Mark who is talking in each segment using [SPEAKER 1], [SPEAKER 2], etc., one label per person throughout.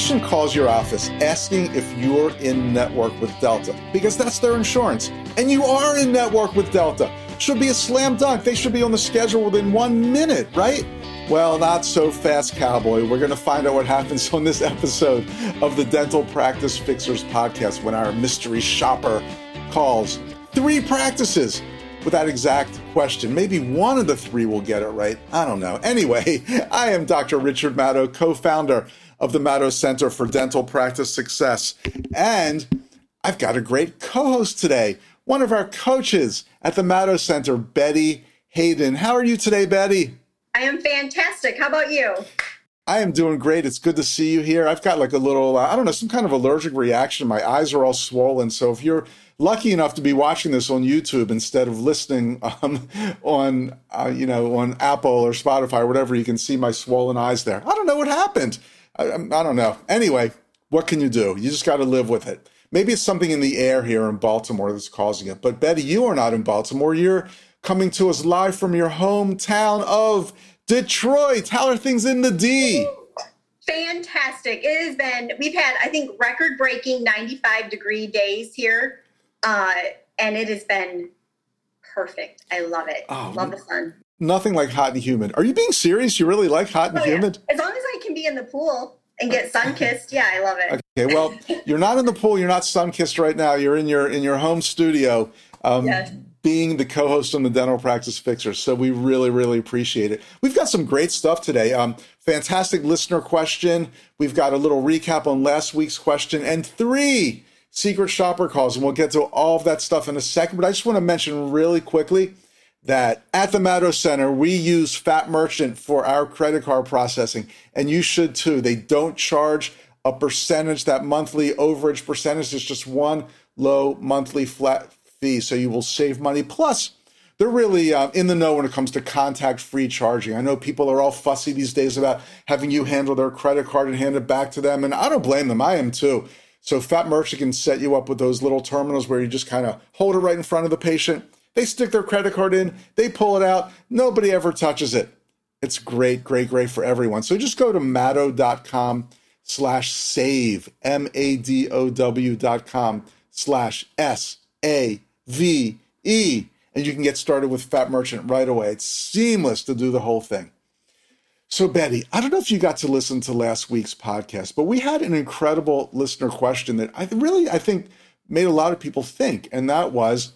[SPEAKER 1] Patient calls your office asking if you're in network with Delta because that's their insurance. And you are in network with Delta. Should be a slam dunk. They should be on the schedule within one minute, right? Well, not so fast, cowboy. We're going to find out what happens on this episode of the Dental Practice Fixers podcast when our mystery shopper calls three practices with that exact question. Maybe one of the three will get it right. I don't know. Anyway, I am Dr. Richard Madow, co founder of the Madow Center for Dental Practice Success. And I've got a great co host today, one of our coaches at the Madow Center, Betty Hayden. How are you today, Betty?
[SPEAKER 2] I am fantastic. How about you?
[SPEAKER 1] I am doing great. It's good to see you here. I've got like a little, uh, I don't know, some kind of allergic reaction. My eyes are all swollen. So if you're lucky enough to be watching this on YouTube instead of listening um, on, uh, you know, on Apple or Spotify or whatever, you can see my swollen eyes there. I don't know what happened. I, I don't know. Anyway, what can you do? You just got to live with it. Maybe it's something in the air here in Baltimore that's causing it. But Betty, you are not in Baltimore. You're coming to us live from your hometown of Detroit. How are things in the D?
[SPEAKER 2] Fantastic. It has been, we've had, I think, record breaking 95 degree days here. Uh, and it has been perfect. I love it. Oh, love the sun
[SPEAKER 1] nothing like hot and humid. Are you being serious? You really like hot and oh, humid?
[SPEAKER 2] Yeah. As long as I can be in the pool and get sun kissed, yeah, I love it.
[SPEAKER 1] Okay, well, you're not in the pool. You're not sun kissed right now. You're in your in your home studio. Um, yes. Being the co-host on the Dental Practice Fixer, so we really, really appreciate it. We've got some great stuff today. Um, fantastic listener question. We've got a little recap on last week's question and three secret shopper calls, and we'll get to all of that stuff in a second. But I just want to mention really quickly that at the Madow Center, we use FattMerchant for our credit card processing, and you should too. They don't charge a percentage, that monthly overage percentage is just one low monthly flat fee. So you will save money. Plus, they're really uh, in the know when it comes to contact free charging. I know people are all fussy these days about having you handle their credit card and hand it back to them, and I don't blame them. I am too. So FattMerchant can set you up with those little terminals where you just kind of hold it right in front of the patient they stick their credit card in, they pull it out, nobody ever touches it. It's great, great, great for everyone. So just go to madow.com slash save, M-A-D-O-W dot com slash S-A-V-E. And you can get started with FattMerchant right away. It's seamless to do the whole thing. So, Betty, I don't know if you got to listen to last week's podcast, but we had an incredible listener question that I really, I think, made a lot of people think. And that was,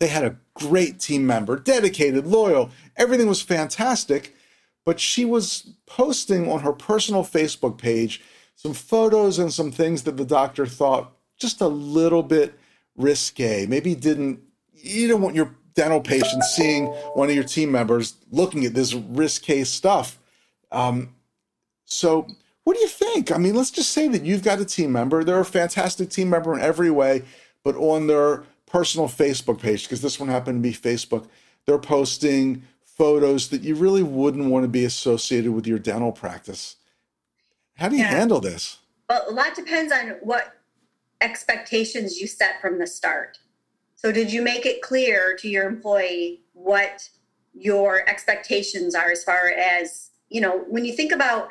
[SPEAKER 1] they had a great team member, dedicated, loyal, everything was fantastic. But she was posting on her personal Facebook page some photos and some things that the doctor thought just a little bit risque. Maybe didn't, you don't want your dental patient seeing one of your team members looking at this risque stuff. Um, so, what do you think? I mean, let's just say that you've got a team member. They're a fantastic team member in every way, but on their personal Facebook page, because this one happened to be Facebook, they're posting photos that you really wouldn't want to be associated with your dental practice. How do you yeah. handle this?
[SPEAKER 2] Well, a lot depends on what expectations you set from the start. So, did you make it clear to your employee what your expectations are as far as, you know, when you think about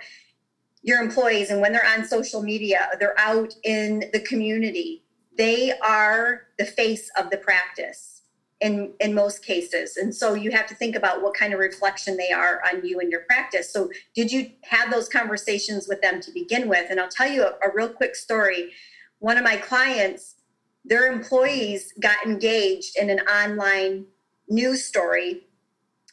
[SPEAKER 2] your employees and when they're on social media, they're out in the community, they are the face of the practice in in most cases. And so you have to think about what kind of reflection they are on you and your practice. So did you have those conversations with them to begin with? And i'll tell you a, a real quick story. One of my clients their employees got engaged in an online news story.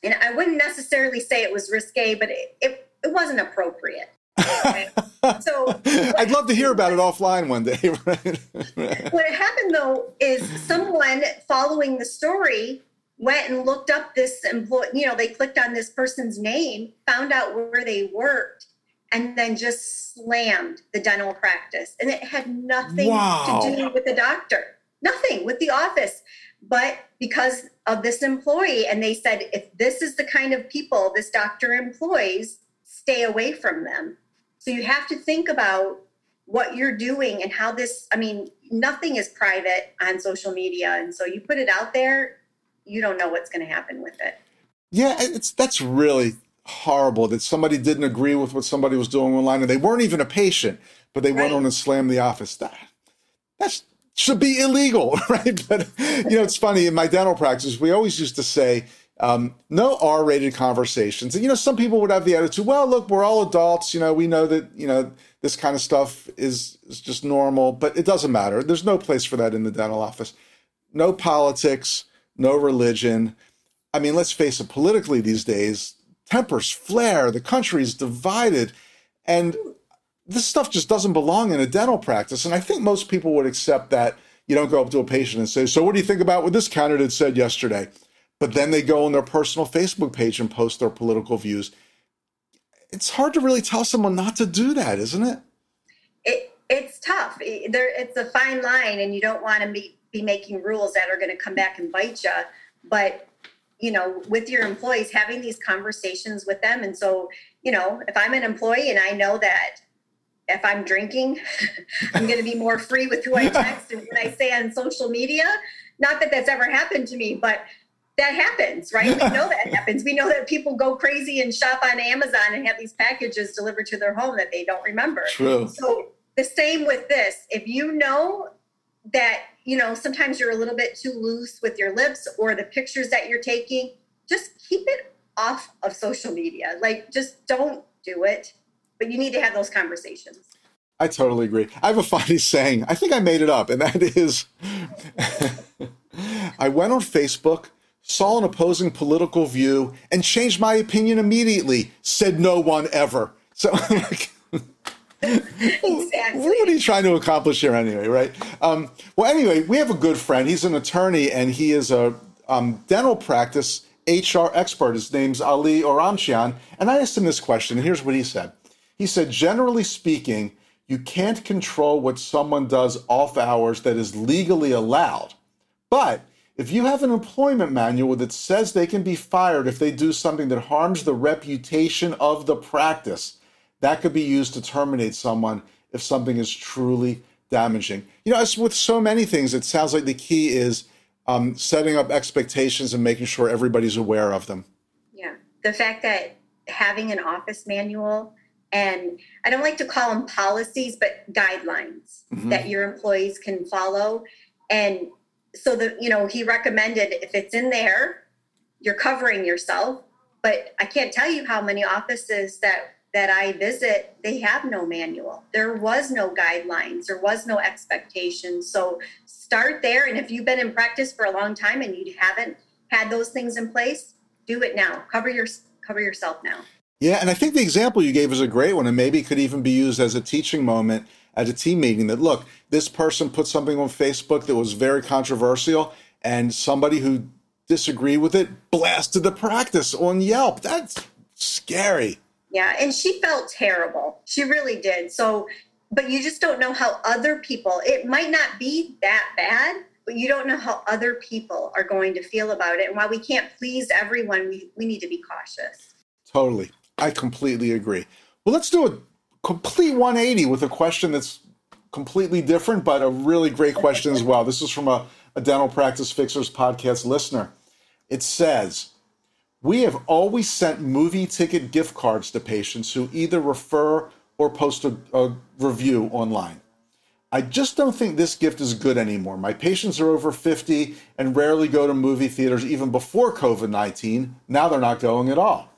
[SPEAKER 2] And i wouldn't necessarily say it was risque but it, it, it wasn't appropriate
[SPEAKER 1] so I'd love to hear about it offline one day.
[SPEAKER 2] Right? what happened though is someone following the story went and looked up this employee. You know, they clicked on this person's name, found out where they worked, and then just slammed the dental practice. And it had nothing
[SPEAKER 1] wow.
[SPEAKER 2] to do with the doctor, nothing with the office. But because of this employee, and they said, if this is the kind of people this doctor employs, stay away from them. So you have to think about what you're doing and how this, I mean, nothing is private on social media. And so you put it out there, you don't know what's going to happen with it.
[SPEAKER 1] Yeah, it's that's really horrible that somebody didn't agree with what somebody was doing online and they weren't even a patient, but they right. went on and slammed the office. That that should be illegal, right? But you know, it's funny in my dental practice, we always used to say um, no R-rated conversations. And you know, some people would have the attitude, well, look, we're all adults. You know, we know that you know this kind of stuff is is just normal, but it doesn't matter. There's no place for that in the dental office. No politics, no religion. I mean, let's face it, politically these days, tempers flare, the country is divided, and this stuff just doesn't belong in a dental practice. And I think most people would accept that you don't go up to a patient and say, So, what do you think about what this candidate said yesterday? But then they go on their personal Facebook page and post their political views. It's hard to really tell someone not to do that, isn't it?
[SPEAKER 2] it it's tough. There, it's a fine line, and you don't want to be, be making rules that are going to come back and bite you. But you know, with your employees, having these conversations with them. And so, you know, if I'm an employee and I know that if I'm drinking, I'm going to be more free with who I text and what I say on social media. Not that that's ever happened to me, but that happens, right? We know that happens. We know that people go crazy and shop on Amazon and have these packages delivered to their home that they don't remember.
[SPEAKER 1] True.
[SPEAKER 2] So the same with this. If you know that you know sometimes you're a little bit too loose with your lips or the pictures that you're taking just keep it off of social media like just don't do it but you need to have those conversations
[SPEAKER 1] i totally agree i have a funny saying i think i made it up and that is i went on facebook saw an opposing political view and changed my opinion immediately said no one ever so
[SPEAKER 2] exactly.
[SPEAKER 1] What are you trying to accomplish here anyway, right? Um, well, anyway, we have a good friend. He's an attorney and he is a um, dental practice HR expert. His name's Ali Oromchian. And I asked him this question, and here's what he said. He said, generally speaking, you can't control what someone does off hours that is legally allowed. But if you have an employment manual that says they can be fired if they do something that harms the reputation of the practice, that could be used to terminate someone if something is truly damaging. You know, as with so many things, it sounds like the key is um, setting up expectations and making sure everybody's aware of them.
[SPEAKER 2] Yeah. The fact that having an office manual and I don't like to call them policies, but guidelines mm-hmm. that your employees can follow. And so that, you know, he recommended if it's in there, you're covering yourself. But I can't tell you how many offices that that I visit, they have no manual. There was no guidelines, there was no expectations. So start there. And if you've been in practice for a long time and you haven't had those things in place, do it now. Cover your cover yourself now.
[SPEAKER 1] Yeah, and I think the example you gave is a great one, and maybe could even be used as a teaching moment at a team meeting. That look, this person put something on Facebook that was very controversial, and somebody who disagreed with it blasted the practice on Yelp. That's scary.
[SPEAKER 2] Yeah, and she felt terrible. She really did. So, but you just don't know how other people, it might not be that bad, but you don't know how other people are going to feel about it. And while we can't please everyone, we, we need to be cautious.
[SPEAKER 1] Totally. I completely agree. Well, let's do a complete 180 with a question that's completely different, but a really great question as well. This is from a, a Dental Practice Fixers podcast listener. It says, we have always sent movie ticket gift cards to patients who either refer or post a, a, review online. I just don't think this gift is good anymore. My patients are over 50 and rarely go to movie theaters even before COVID 19. Now they're not going at all.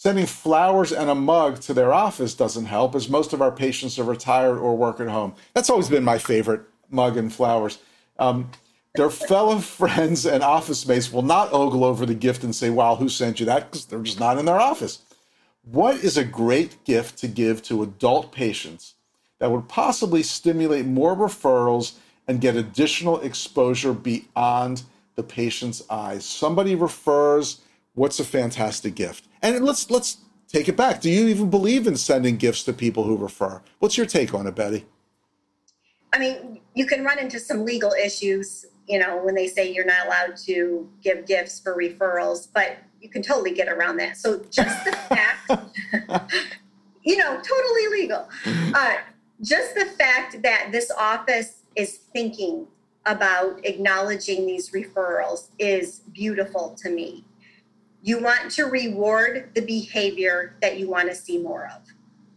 [SPEAKER 1] Sending flowers and a mug to their office doesn't help, as most of our patients are retired or work at home. That's always been my favorite mug and flowers. Um, their fellow friends and office mates will not ogle over the gift and say, wow, who sent you that? Because they're just not in their office. What is a great gift to give to adult patients that would possibly stimulate more referrals and get additional exposure beyond the patient's eyes? Somebody refers, what's a fantastic gift? And let's let's take it back. Do you even believe in sending gifts to people who refer? What's your take on it, Betty?
[SPEAKER 2] I mean, you can run into some legal issues, you know, when they say you're not allowed to give gifts for referrals, but you can totally get around that. So just the fact, you know, totally legal. Uh, just the fact that this office is thinking about acknowledging these referrals is beautiful to me. You want to reward the behavior that you want to see more of.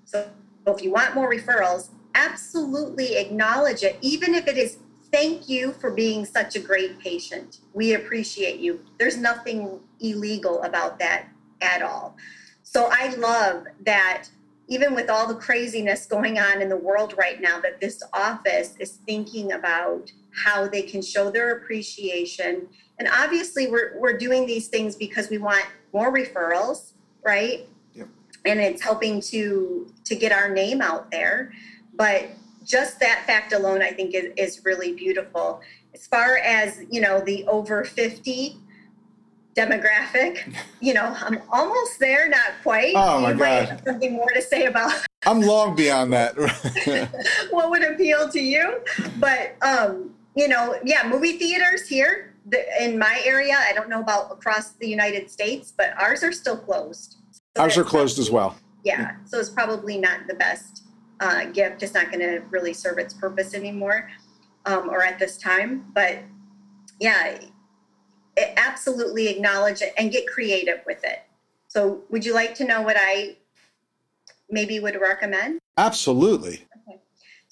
[SPEAKER 2] So if you want more referrals, absolutely acknowledge it, even if it is thank you for being such a great patient. We appreciate you. There's nothing illegal about that at all. So I love that even with all the craziness going on in the world right now, that this office is thinking about how they can show their appreciation. And obviously, we're, we're doing these things because we want more referrals, right? Yep. And it's helping to to get our name out there. But just that fact alone, I think, is, is really beautiful. As far as you know, the over fifty demographic, you know, I'm almost there, not quite.
[SPEAKER 1] Oh my you god!
[SPEAKER 2] something more to say about?
[SPEAKER 1] I'm long beyond that.
[SPEAKER 2] what would appeal to you? But um, you know, yeah, movie theaters here in my area. I don't know about across the United States, but ours are still closed.
[SPEAKER 1] So ours are closed as well.
[SPEAKER 2] Yeah, so it's probably not the best uh, gift. It's not going to really serve its purpose anymore, um, or at this time. But yeah, absolutely acknowledge it and get creative with it. So, would you like to know what I maybe would recommend?
[SPEAKER 1] Absolutely. Okay.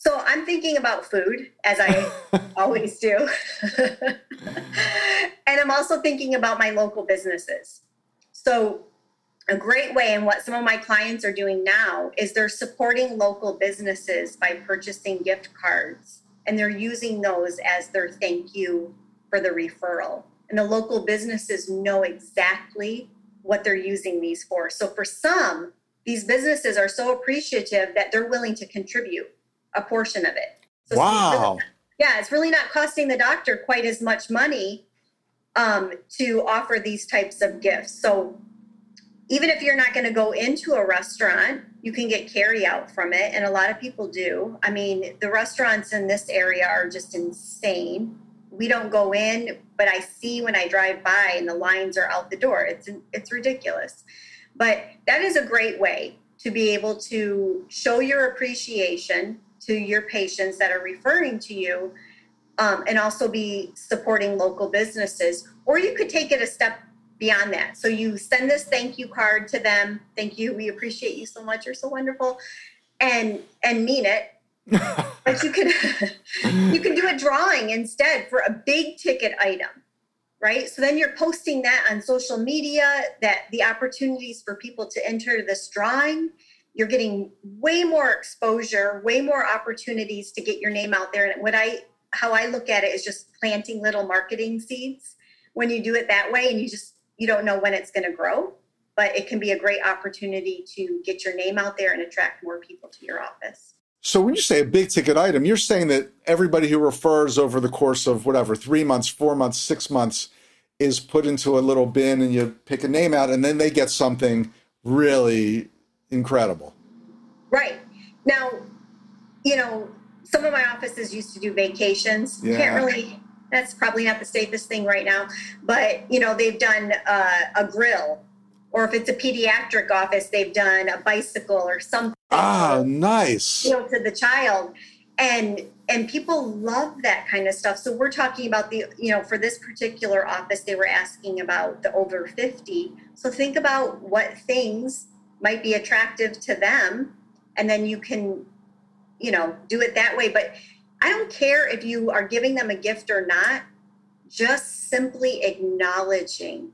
[SPEAKER 2] So, I'm thinking about food as I always do. and I'm also thinking about my local businesses. So, a great way and what some of my clients are doing now is they're supporting local businesses by purchasing gift cards and they're using those as their thank you for the referral and the local businesses know exactly what they're using these for. So for some, these businesses are so appreciative that they're willing to contribute a portion of it.
[SPEAKER 1] So wow.
[SPEAKER 2] It's really, yeah, it's really not costing the doctor quite as much money um, to offer these types of gifts. So even if you're not going to go into a restaurant, you can get carry out from it. And a lot of people do. I mean, the restaurants in this area are just insane we don't go in, but I see when I drive by and the lines are out the door. It's it's ridiculous. But that is a great way to be able to show your appreciation to your patients that are referring to you um, and also be supporting local businesses. Or you could take it a step beyond that. So you send this thank you card to them. Thank you. We appreciate you so much. You're so wonderful. And and mean it but you can you can do a drawing instead for a big ticket item right so then you're posting that on social media that the opportunities for people to enter this drawing you're getting way more exposure way more opportunities to get your name out there. And what i how i look at it is just planting little marketing seeds. When you do it that way and you just you don't know when it's going to grow but it can be a great opportunity to get your name out there and attract more people to your office.
[SPEAKER 1] So when you say a big ticket item, you're saying that everybody who refers over the course of whatever, three months, four months, six months, is put into a little bin and you pick a name out and then they get something really incredible.
[SPEAKER 2] Right. Now, you know, some of my offices used to do vacations. Yeah. Can't really, that's probably not the safest thing right now, but, you know, they've done uh, a grill or if it's a pediatric office, they've done a bicycle or something.
[SPEAKER 1] Ah, nice.
[SPEAKER 2] You know, to the child, and and people love that kind of stuff. So we're talking about the you know for this particular office, they were asking about the over fifty. So think about what things might be attractive to them, and then you can, you know, do it that way. But I don't care if you are giving them a gift or not. Just simply acknowledging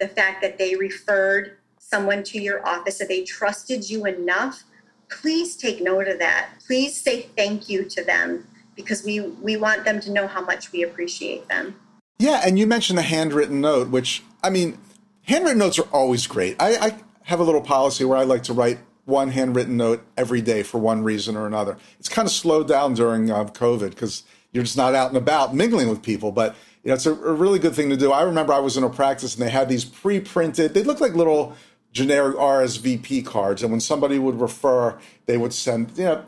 [SPEAKER 2] the fact that they referred someone to your office, that they trusted you enough, please take note of that. Please say thank you to them because we, we want them to know how much we appreciate them.
[SPEAKER 1] Yeah, and you mentioned the handwritten note, which, I mean, handwritten notes are always great. I, I have a little policy where I like to write one handwritten note every day for one reason or another. It's kind of slowed down during uh, COVID because you're just not out and about mingling with people. But you know, it's a, a, really good thing to do. I remember I was in a practice and they had these pre-printed. They look like little generic RSVP cards, and when somebody would refer, they would send, you know,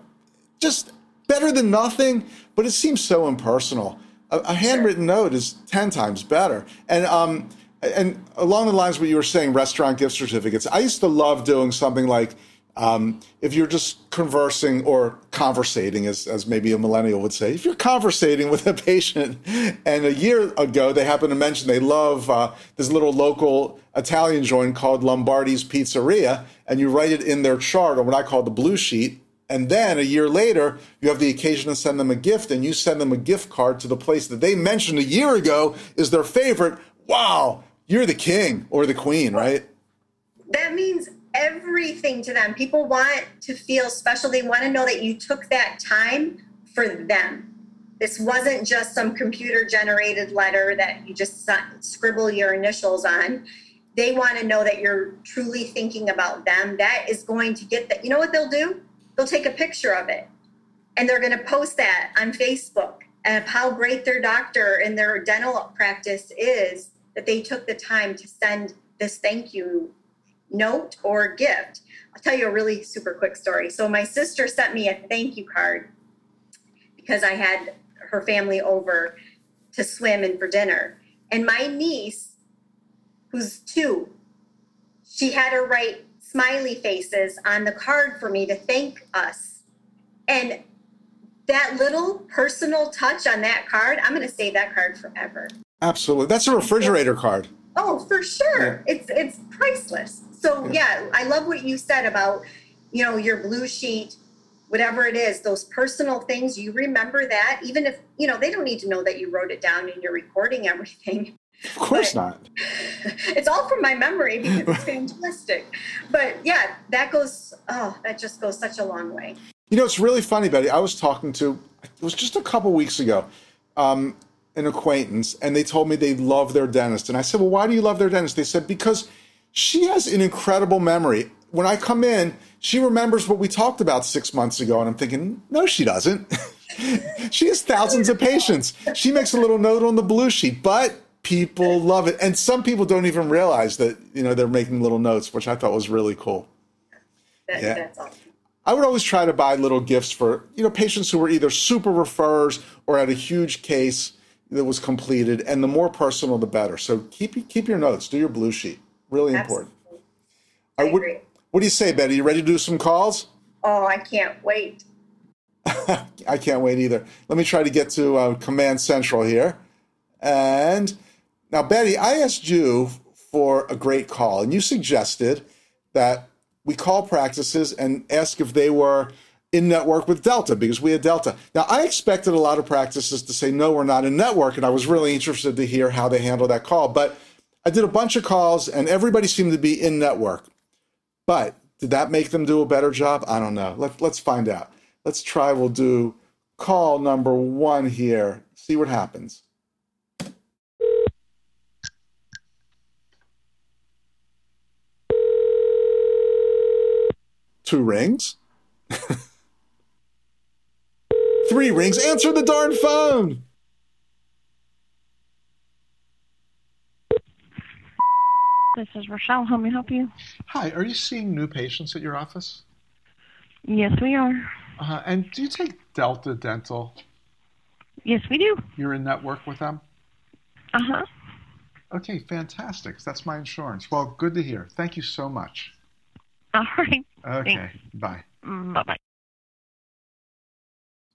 [SPEAKER 1] just better than nothing, but it seems so impersonal. A, a handwritten sure. note is 10 times better. And, um, and along the lines of what you were saying, restaurant gift certificates, I used to love doing something like um, if you're just conversing or conversating, as, as maybe a millennial would say, if you're conversating with a patient and a year ago they happen to mention they love uh, this little local Italian joint called Lombardi's Pizzeria, and you write it in their chart or what I call the blue sheet, and then a year later, you have the occasion to send them a gift and you send them a gift card to the place that they mentioned a year ago is their favorite. Wow, you're the king or the queen, right?
[SPEAKER 2] That means everything to them. People want to feel special. They want to know that you took that time for them. This wasn't just some computer generated letter that you just scribble your initials on. They want to know that you're truly thinking about them. That is going to get that. You know what they'll do? They'll take a picture of it and they're going to post that on Facebook of how great their doctor and their dental practice is that they took the time to send this thank you note or gift. I'll tell you a really super quick story. So, my sister sent me a thank you card because I had her family over to swim and for dinner. And my niece, who's two, she had her write smiley faces on the card for me to thank us. And that little personal touch on that card, I'm going to save that card forever.
[SPEAKER 1] Absolutely. That's a refrigerator card.
[SPEAKER 2] Oh, for sure. Yeah. It's it's priceless. So yeah, I love what you said about, you know, your blue sheet, whatever it is, those personal things, you remember that, even if, you know, they don't need to know that you wrote it down and you're recording everything.
[SPEAKER 1] Of course but not.
[SPEAKER 2] It's all from my memory because it's fantastic. But yeah, that goes, oh, that just goes such a long way.
[SPEAKER 1] You know, it's really funny, Betty. I was talking to, it was just a couple weeks ago, um, an acquaintance, and they told me they love their dentist. And I said, well, why do you love their dentist? They said, because she has an incredible memory. When I come in, she remembers what we talked about six months ago, and I'm thinking, no, she doesn't. she has thousands of patients. She makes a little note on the blue sheet, but people love it, and some people don't even realize that you know they're making little notes, which I thought was really cool.
[SPEAKER 2] That, yeah. That's awesome.
[SPEAKER 1] I would always try to buy little gifts for you know patients who were either super referrers or had a huge case that was completed, and the more personal, the better. So keep keep your notes, do your blue sheet. Really important.
[SPEAKER 2] I what,
[SPEAKER 1] what do you say, Betty? You ready to do some calls?
[SPEAKER 2] Oh, I can't wait.
[SPEAKER 1] I can't wait either. Let me try to get to uh, Command Central here. And now, Betty, I asked you for a great call, and you suggested that we call practices and ask if they were in network with Delta because we had Delta. Now, I expected a lot of practices to say, no, we're not in network, and I was really interested to hear how they handle that call. But I did a bunch of calls and everybody seemed to be in network. But did that make them do a better job? I don't know. Let, let's find out. Let's try. We'll do call number one here. See what happens. Two rings. Three rings. Answer the darn phone.
[SPEAKER 3] This is Rochelle. How may I help you?
[SPEAKER 1] Hi. Are you seeing new patients at your office?
[SPEAKER 3] Yes, we are.
[SPEAKER 1] Uh, and do you take Delta Dental?
[SPEAKER 3] Yes, we do.
[SPEAKER 1] You're in network with them?
[SPEAKER 3] Uh huh.
[SPEAKER 1] Okay, fantastic. That's my insurance. Well, good to hear. Thank you so much.
[SPEAKER 3] All right.
[SPEAKER 1] Okay, Thanks. bye.
[SPEAKER 3] Mm, bye bye.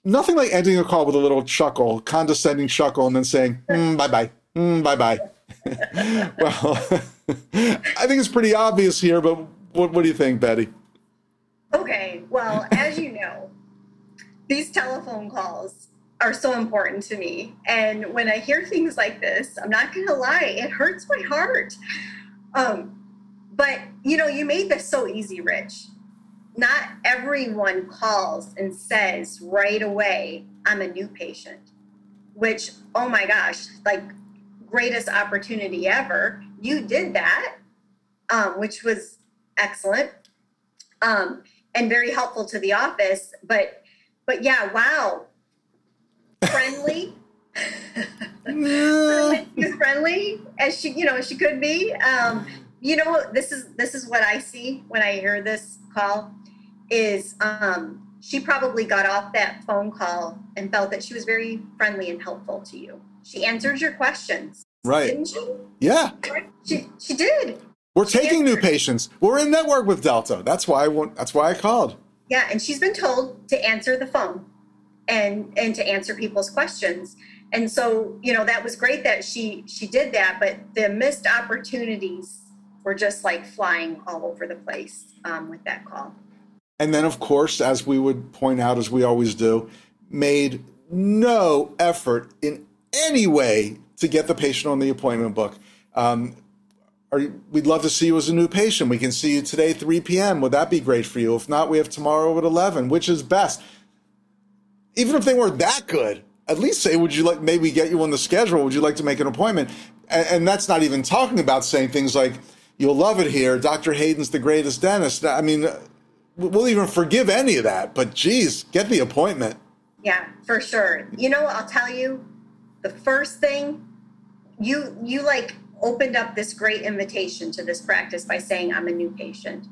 [SPEAKER 1] Nothing like ending a call with a little chuckle, condescending chuckle, and then saying, mm, bye bye. Mm, bye bye. well, I think it's pretty obvious here, but what, what do you think, Betty?
[SPEAKER 2] Okay, well, as you know, these telephone calls are so important to me. And when I hear things like this, I'm not going to lie, it hurts my heart. Um, but, you know, you made this so easy, Rich. Not everyone calls and says right away, I'm a new patient, which, oh my gosh, like greatest opportunity ever. You did that, um, which was excellent um, and very helpful to the office. But but yeah, wow, friendly. friendly as she you know she could be um, you know, this is this is what I see when I hear this call is um, she probably got off that phone call and felt that she was very friendly and helpful to you. She answered your questions.
[SPEAKER 1] Right.
[SPEAKER 2] Didn't she?
[SPEAKER 1] Yeah.
[SPEAKER 2] She she did.
[SPEAKER 1] We're taking new patients. We're in network with Delta. That's why I want, that's why I called.
[SPEAKER 2] Yeah, and she's been told to answer the phone and and to answer people's questions. And so, you know, that was great that she she did that, but the missed opportunities were just like flying all over the place um, with that call.
[SPEAKER 1] And then, of course, as we would point out, as we always do, made no effort in any way to get the patient on the appointment book. Um, you, we'd love to see you as a new patient. We can see you today, 3 p.m. Would that be great for you? If not, we have tomorrow at 11. Which is best? Even if they weren't that good, at least say, would you like maybe get you on the schedule? Would you like to make an appointment? And, and that's not even talking about saying things like, you'll love it here. Dr. Hayden's the greatest dentist. I mean, we'll even forgive any of that, but geez, get the appointment.
[SPEAKER 2] Yeah, for sure. You know, I'll tell you, the first thing you you like opened up this great invitation to this practice by saying I'm a new patient.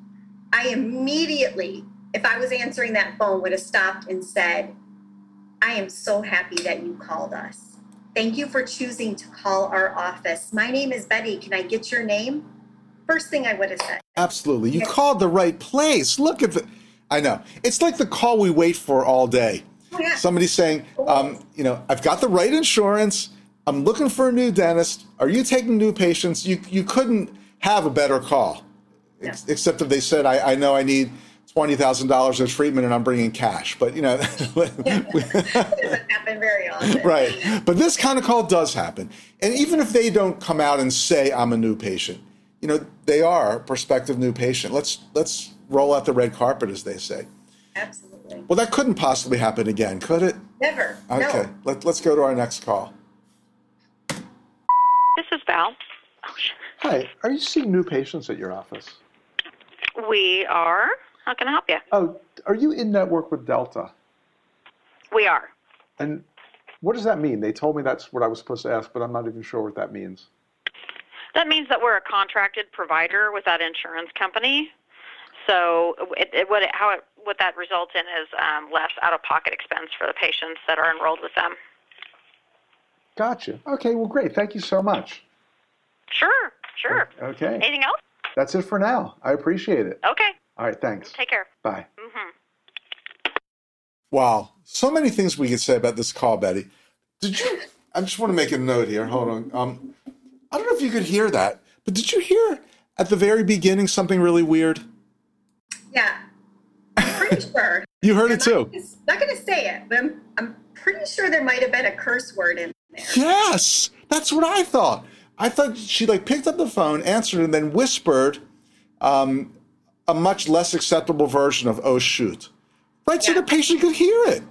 [SPEAKER 2] I immediately, if I was answering that phone, would have stopped and said, I am so happy that you called us. Thank you for choosing to call our office. My name is Betty. Can I get your name? First thing I would have said.
[SPEAKER 1] Absolutely. You called the right place. Look at the. I know. It's like the call we wait for all day.
[SPEAKER 2] Oh, yeah.
[SPEAKER 1] Somebody saying, um, you know, I've got the right insurance. I'm looking for a new dentist. Are you taking new patients? You you couldn't have a better call, ex- except if they said, I, I know I need twenty thousand dollars of treatment and I'm bringing cash. But you know,
[SPEAKER 2] doesn't happen very often.
[SPEAKER 1] right. But this kind of call does happen, and even if they don't come out and say I'm a new patient, you know, they are a prospective new patient. Let's let's roll out the red carpet, as they say.
[SPEAKER 2] Absolutely.
[SPEAKER 1] Well, that couldn't possibly happen again, could it?
[SPEAKER 2] Never.
[SPEAKER 1] Okay.
[SPEAKER 2] No.
[SPEAKER 1] Let, let's go to our next call.
[SPEAKER 4] This is Val.
[SPEAKER 5] Oh, Hi, are you seeing new patients at your office?
[SPEAKER 4] We are. How can I help you?
[SPEAKER 5] Oh, are you in network with Delta?
[SPEAKER 4] We are.
[SPEAKER 5] And what does that mean? They told me that's what I was supposed to ask, but I'm not even sure what that means.
[SPEAKER 4] That means that we're a contracted provider with that insurance company. So it, it, what it, how it, what that results in is um, less out-of-pocket expense for the patients that are enrolled with them.
[SPEAKER 5] Gotcha. Okay, well, great. Thank you so much.
[SPEAKER 4] Sure, sure.
[SPEAKER 5] Okay.
[SPEAKER 4] Anything else?
[SPEAKER 5] That's it for now. I appreciate it.
[SPEAKER 4] Okay.
[SPEAKER 5] All right, thanks.
[SPEAKER 4] Take care.
[SPEAKER 5] Bye.
[SPEAKER 4] hmm
[SPEAKER 1] Wow, so many things we could say about this call, Betty. Did you? I just want to make a note here. Hold on. Um, I don't know if you could hear that, but did you hear at the very beginning something really weird?
[SPEAKER 2] Yeah. I'm pretty sure.
[SPEAKER 1] You heard it too.
[SPEAKER 2] I'm not going to say it, but I'm, I'm pretty sure there might have been a curse word in there.
[SPEAKER 1] Yes, that's what I thought. I thought she like picked up the phone, answered, and then whispered um, a much less acceptable version of "Oh shoot," right? So the patient could hear it.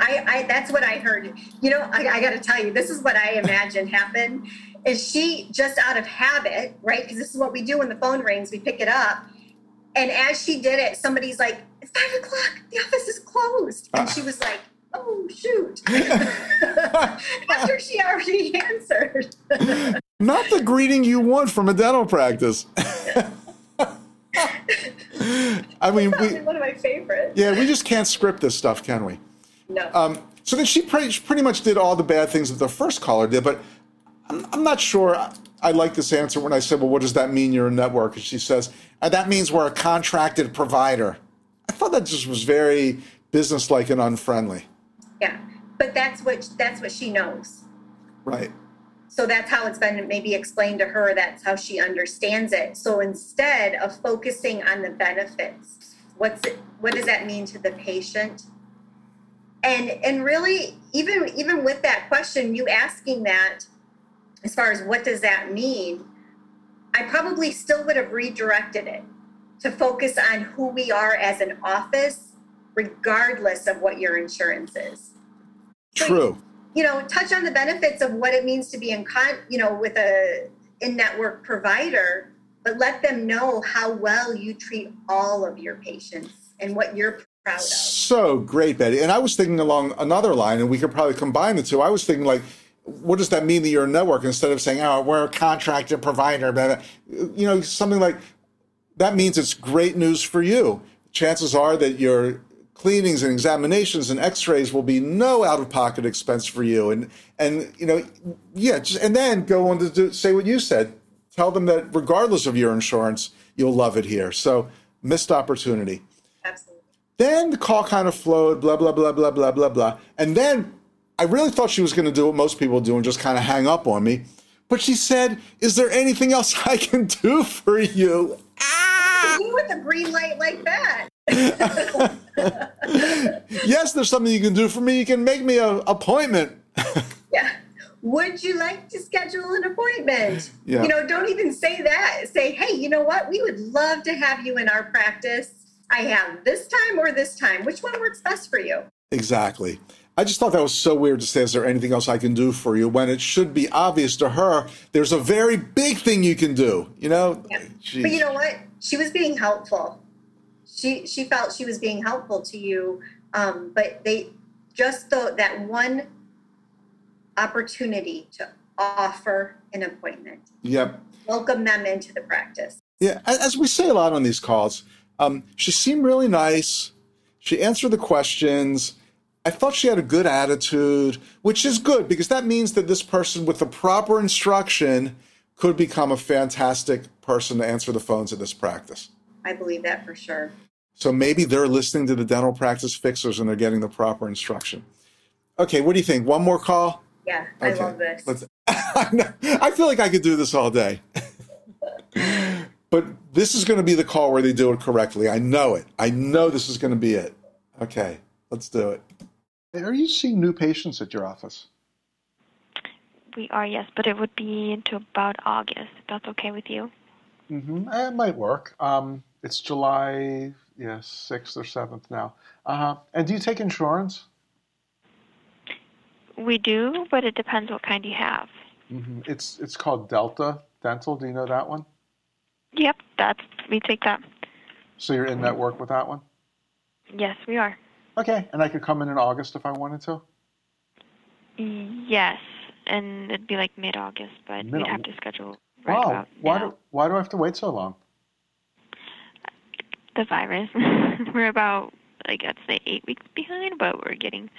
[SPEAKER 2] I, I that's what I heard. You know, I, I got to tell you, this is what I imagine happened. Is she just out of habit, right? Because this is what we do when the phone rings, we pick it up, and as she did it, somebody's like, "It's five o'clock. The office is closed," and she was like, "Oh shoot!" After she already answered.
[SPEAKER 1] Not the greeting you want from a dental practice. I mean, we,
[SPEAKER 2] one of my favorites.
[SPEAKER 1] yeah, we just can't script this stuff, can we?
[SPEAKER 2] No.
[SPEAKER 1] Um, so then she pretty, she pretty much did all the bad things that the first caller did, but I'm, I'm not sure I, I like this answer when I said, well, what does that mean you're a network? And she says, "Uh, that means we're a contracted provider. I thought that just was very businesslike and unfriendly.
[SPEAKER 2] yeah, but that's what that's what she knows.
[SPEAKER 1] Right.
[SPEAKER 2] So that's how it's been maybe explained to her. That's how she understands it. So instead of focusing on the benefits, what's it, what does that mean to the patient? And and really, even even with that question, you asking that, as far as what does that mean, I probably still would have redirected it to focus on who we are as an office, regardless of what your insurance is
[SPEAKER 1] True.
[SPEAKER 2] you know touch on the benefits of what it means to be in con you know with a in-network provider but let them know how well you treat all of your patients and what you're proud of
[SPEAKER 1] So great, Betty. And I was thinking along another line, and we could probably combine the two. I was thinking like, what does that mean that you're a network instead of saying, oh, we're a contracted provider? Blah, You know, something like that means it's great news for you. Chances are that your cleanings and examinations and x-rays will be no out-of-pocket expense for you. And, and you know, yeah, just, and then go on to do, say what you said. Tell them that regardless of your insurance, you'll love it here. So missed opportunity.
[SPEAKER 2] Absolutely.
[SPEAKER 1] Then the call kind of flowed, blah, blah, blah, blah, blah, blah, blah. And then I really thought she was going to do what most people do and just kind of hang up on me. But she said, Is there anything else I can do for you?
[SPEAKER 2] Ah! You with a green light like that.
[SPEAKER 1] yes, there's something you can do for me. You can make me an appointment.
[SPEAKER 2] yeah. Would you like to schedule an appointment? Yeah. You know, don't even say that. Say, hey, you know what? We would love to have you in our practice. I have this time or this time. Which one works best for you?
[SPEAKER 1] Exactly. I just thought that was so weird to say, is there anything else I can do for you? When it should be obvious to her, there's a very big thing you can do, you know?
[SPEAKER 2] Yeah. But you know what? She was being helpful. She she felt she was being helpful to you. Um, but they just though that one opportunity to offer an appointment.
[SPEAKER 1] Yep.
[SPEAKER 2] Welcome them into the practice.
[SPEAKER 1] Yeah, as we say a lot on these calls, um, she seemed really nice. She answered the questions I thought she had a good attitude, which is good because that means that this person with the proper instruction could become a fantastic person to answer the phones at this practice.
[SPEAKER 2] I believe that for sure.
[SPEAKER 1] So maybe they're listening to the dental practice fixers and they're getting the proper instruction. Okay, what do you think? One more call?
[SPEAKER 2] Yeah, I love this. Let's,
[SPEAKER 1] I feel like I could do this all day. but this is going to be the call where they do it correctly. I know it. I know this is going to be it. Okay, let's do it.
[SPEAKER 5] Are you seeing new patients at your office?
[SPEAKER 3] We are, yes, but it would be into about August. If that's okay with you.
[SPEAKER 5] Mm-hmm. It might work. Um, it's July, yes, sixth or seventh now. Uh-huh. And do you take insurance?
[SPEAKER 3] We do, but it depends what kind you have.
[SPEAKER 5] Mm-hmm. It's it's called Delta Dental. Do you know that one?
[SPEAKER 3] Yep, that's we take that.
[SPEAKER 5] So you're in network with that one?
[SPEAKER 3] Yes, we are.
[SPEAKER 5] Okay, and I could come in in August if I wanted to.
[SPEAKER 3] Yes, and it'd be like mid-August, but mid- we'd have to schedule. Right
[SPEAKER 5] wow, why
[SPEAKER 3] now.
[SPEAKER 5] do why do I have to wait so long?
[SPEAKER 3] The virus. we're about like I'd say eight weeks behind, but we're getting.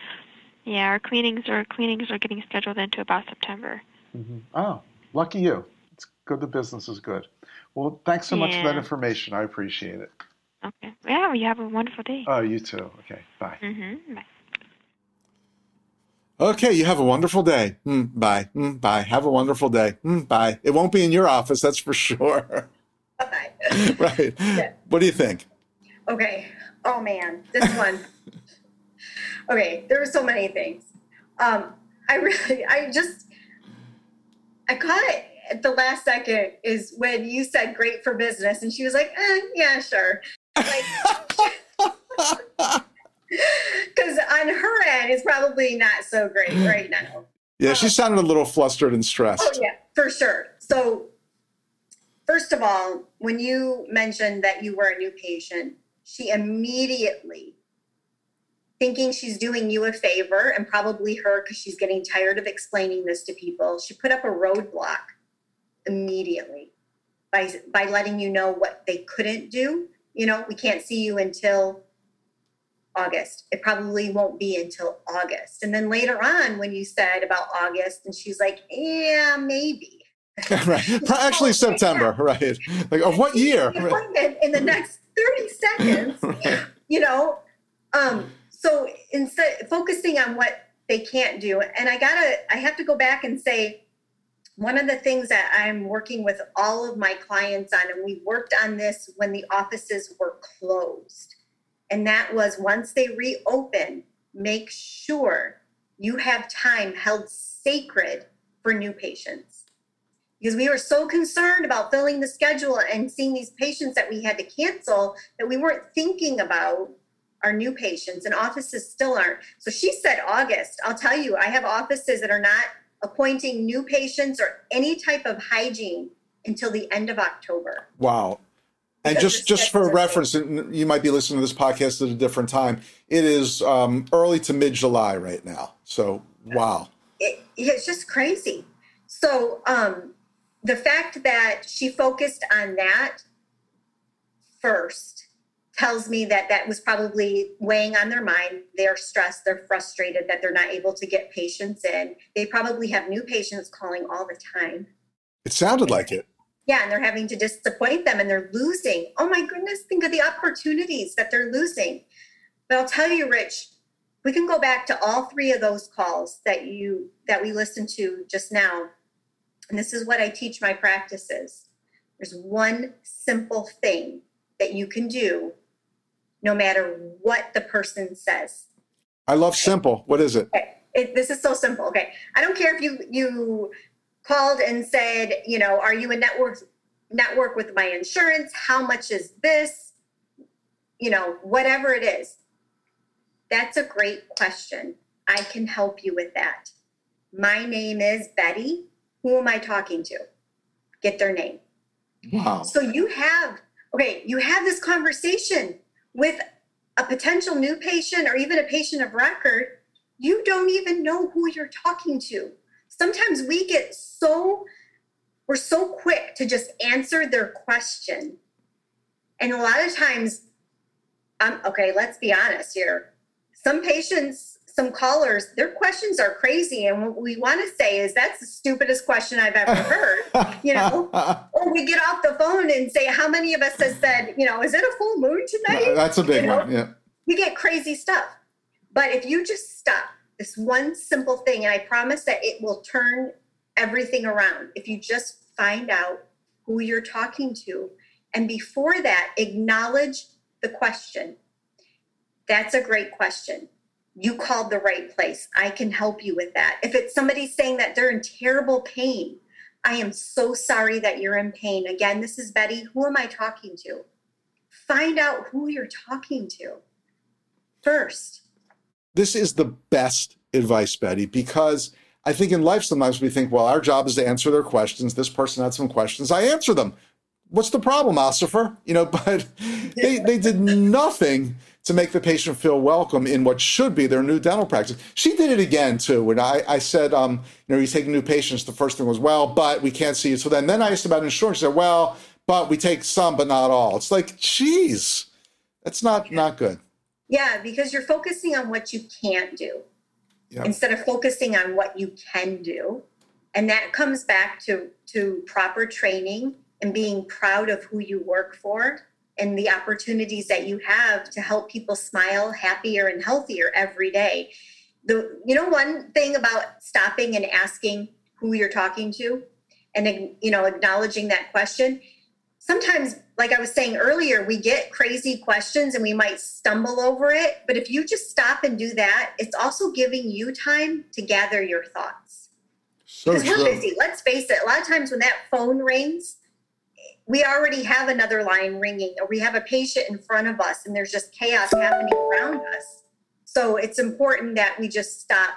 [SPEAKER 3] Yeah, our cleanings are cleanings are getting scheduled into about September.
[SPEAKER 5] Mm-hmm. Oh, lucky you! It's good. The business is good. Well, thanks so much for that information. I appreciate it.
[SPEAKER 3] Okay. Yeah, you have a wonderful day.
[SPEAKER 5] Oh, you too. Okay. Bye.
[SPEAKER 3] Mm-hmm. Bye.
[SPEAKER 1] Okay, you have a wonderful day. Mm, bye. Mm, bye. Have a wonderful day. Mm, bye. It won't be in your office, that's for sure.
[SPEAKER 2] Bye.
[SPEAKER 1] right. Yeah. What do you think?
[SPEAKER 2] Okay. Oh man, this one. okay, there were so many things. Um, I really, I just, I caught it at the last second is when you said great for business, and she was like, eh, yeah, sure. Like, because on her end, it's probably not so great right now.
[SPEAKER 1] Yeah, she um, sounded a little flustered and stressed.
[SPEAKER 2] Oh, yeah, for sure. So, first of all, when you mentioned that you were a new patient, she immediately, thinking she's doing you a favor and probably her because she's getting tired of explaining this to people, she put up a roadblock immediately by by letting you know what they couldn't do you know, we can't see you until August. It probably won't be until August. And then later on, when you said about August, and she's like, yeah, maybe.
[SPEAKER 1] right. Actually, September, right. Like, of what year?
[SPEAKER 2] In the next 30 seconds, right. you know. Um, so instead, focusing on what they can't do. And I gotta, I have to go back and say, one of the things that I'm working with all of my clients on, and we worked on this when the offices were closed, and that was once they reopen, make sure you have time held sacred for new patients. Because we were so concerned about filling the schedule and seeing these patients that we had to cancel that we weren't thinking about our new patients, and offices still aren't. So she said August. I'll tell you, I have offices that are not appointing new patients or any type of hygiene until the end of October.
[SPEAKER 1] Wow. And because just just for reference, you might be listening to this podcast at a different time. It is um, early to mid July right now. So wow.
[SPEAKER 2] It, it's just crazy. So um, the fact that she focused on that first tells me that that was probably weighing on their mind. They're stressed, they're frustrated that they're not able to get patients in. They probably have new patients calling all the time.
[SPEAKER 1] It sounded like it.
[SPEAKER 2] Yeah, and they're having to disappoint them and they're losing. Oh my goodness, think of the opportunities that they're losing. But I'll tell you, Rich, we can go back to all three of those calls that you that we listened to just now. And this is what I teach my practices. There's one simple thing that you can do no matter what the person says.
[SPEAKER 1] I love simple. What is it?
[SPEAKER 2] Okay. it this is so simple. Okay. I don't care if you you called and said, you know, are you a network network with my insurance? How much is this? You know, whatever it is. That's a great question. I can help you with that. My name is Betty. Who am I talking to? Get their name.
[SPEAKER 1] Wow.
[SPEAKER 2] So you have, okay, you have this conversation with a potential new patient or even a patient of record. You don't even know who you're talking to sometimes we get so we're so quick to just answer their question and a lot of times um, okay let's be honest here some patients some callers their questions are crazy and what we want to say is that's the stupidest question i've ever heard you know or we get off the phone and say how many of us has said you know is it a full moon tonight
[SPEAKER 1] that's a big
[SPEAKER 2] you know?
[SPEAKER 1] one yeah
[SPEAKER 2] We get crazy stuff but if you just stop this one simple thing, and I promise that it will turn everything around. If you just find out who you're talking to, and before that, acknowledge the question. That's a great question. You called the right place. I can help you with that. If it's somebody saying that they're in terrible pain, I am so sorry that you're in pain. Again, this is Betty. Who am I talking to? Find out who you're talking to first
[SPEAKER 1] this is the best advice, Betty, because I think in life sometimes we think, well, our job is to answer their questions. This person had some questions. I answer them. What's the problem, Ossifer? You know, but they, they did nothing to make the patient feel welcome in what should be their new dental practice. She did it again too. When I, I said, um, you know, you taking new patients, the first thing was, well, but we can't see you. So then, then I asked about insurance. She said, well, but we take some, but not all. It's like, geez, that's not not good.
[SPEAKER 2] Yeah, because you're focusing on what you can't do instead of focusing on what you can do. And that comes back to, to proper training and being proud of who you work for and the opportunities that you have to help people smile happier and healthier every day. The you know one thing about stopping and asking who you're talking to and you know acknowledging that question sometimes like i was saying earlier we get crazy questions and we might stumble over it but if you just stop and do that it's also giving you time to gather your thoughts. Because so we're busy. Let's face it a lot of times when that phone rings we already have another line ringing or we have a patient in front of us and there's just chaos happening around us so it's important that we just stop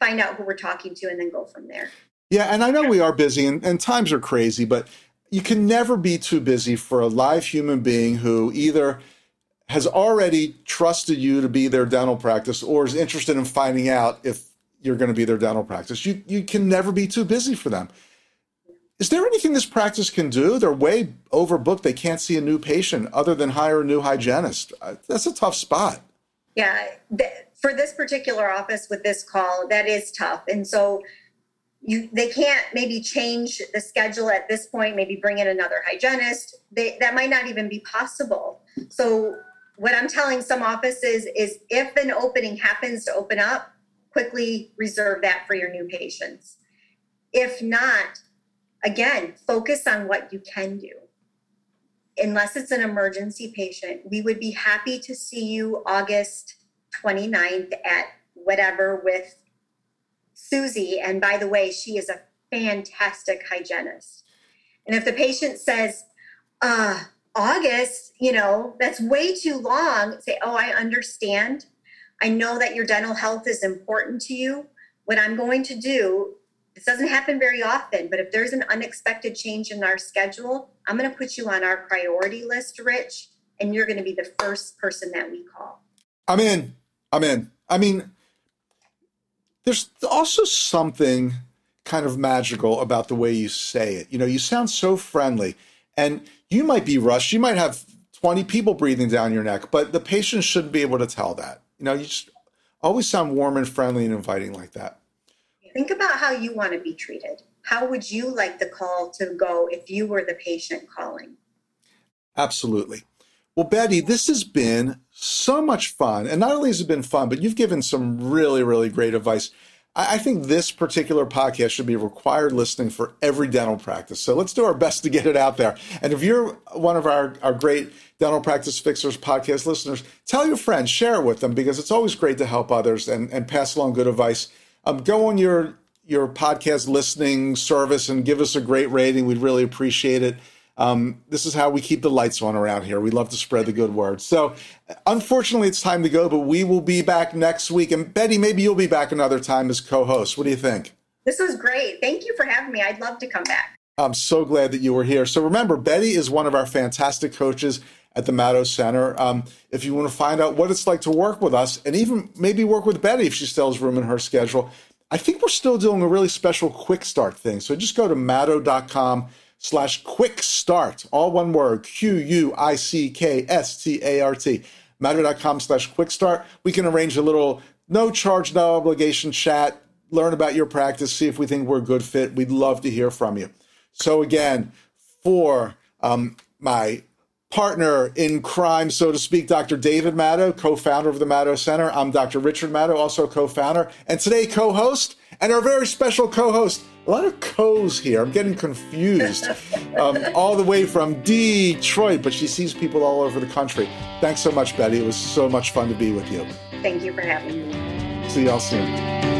[SPEAKER 2] find out who we're talking to and then go from there
[SPEAKER 1] yeah and i know we are busy and, and times are crazy but you can never be too busy for a live human being who either has already trusted you to be their dental practice or is interested in finding out if you're going to be their dental practice. You you can never be too busy for them. Is there anything this practice can do? They're way overbooked. They can't see a new patient other than hire a new hygienist. Uh, that's a tough spot.
[SPEAKER 2] Yeah, for this particular office with this call, that is tough. And so you they can't maybe change the schedule at this point maybe bring in another hygienist they, that might not even be possible so what i'm telling some offices is if an opening happens to open up quickly reserve that for your new patients if not again focus on what you can do unless it's an emergency patient we would be happy to see you august 29th at whatever with Susie. And by the way, she is a fantastic hygienist. And if the patient says, uh, August, you know, that's way too long, say, Oh, I understand. I know that your dental health is important to you. What I'm going to do, this doesn't happen very often, but if there's an unexpected change in our schedule, I'm going to put you on our priority list, Rich, and you're going to be the first person that we call.
[SPEAKER 1] I'm in. I'm in. I mean, there's also something kind of magical about the way you say it. You know, you sound so friendly, and you might be rushed. You might have 20 people breathing down your neck, but the patient shouldn't be able to tell that. You know, you just always sound warm and friendly and inviting like that.
[SPEAKER 2] Think about how you want to be treated. How would you like the call to go if you were the patient calling?
[SPEAKER 1] Absolutely. Well, Betty, this has been so much fun. And not only has it been fun, but you've given some really, really great advice. I think this particular podcast should be required listening for every dental practice. So let's do our best to get it out there. And if you're one of our, our great Dental Practice Fixers podcast listeners, tell your friends, share it with them because it's always great to help others and, and pass along good advice. Um, go on your your podcast listening service and give us a great rating. We'd really appreciate it. Um, this is how we keep the lights on around here. We love to spread the good word. So, unfortunately, it's time to go, but we will be back next week. And Betty, maybe you'll be back another time as co host. What do you think?
[SPEAKER 2] This was great. Thank you for having me. I'd love to come back.
[SPEAKER 1] I'm so glad that you were here. So, remember, Betty is one of our fantastic coaches at the Madow Center. Um, if you want to find out what it's like to work with us and even maybe work with Betty if she still has room in her schedule, I think we're still doing a really special quick start thing. So just go to madow.com slash quick start, all one word, Q U I C K S T A R T, madow.com slash quick start. We can arrange a little no charge, no obligation chat, learn about your practice, see if we think we're a good fit. We'd love to hear from you. So, again, for um, my partner in crime, so to speak, Dr. David Madow, co founder of the Madow Center. I'm Dr. Richard Madow, also co founder, and today co host, and our very special co host. A lot of co's here. I'm getting confused. Um, all the way from Detroit, but she sees people all over the country. Thanks so much, Betty. It was so much fun to be with you.
[SPEAKER 2] Thank you for having me.
[SPEAKER 1] See y'all soon.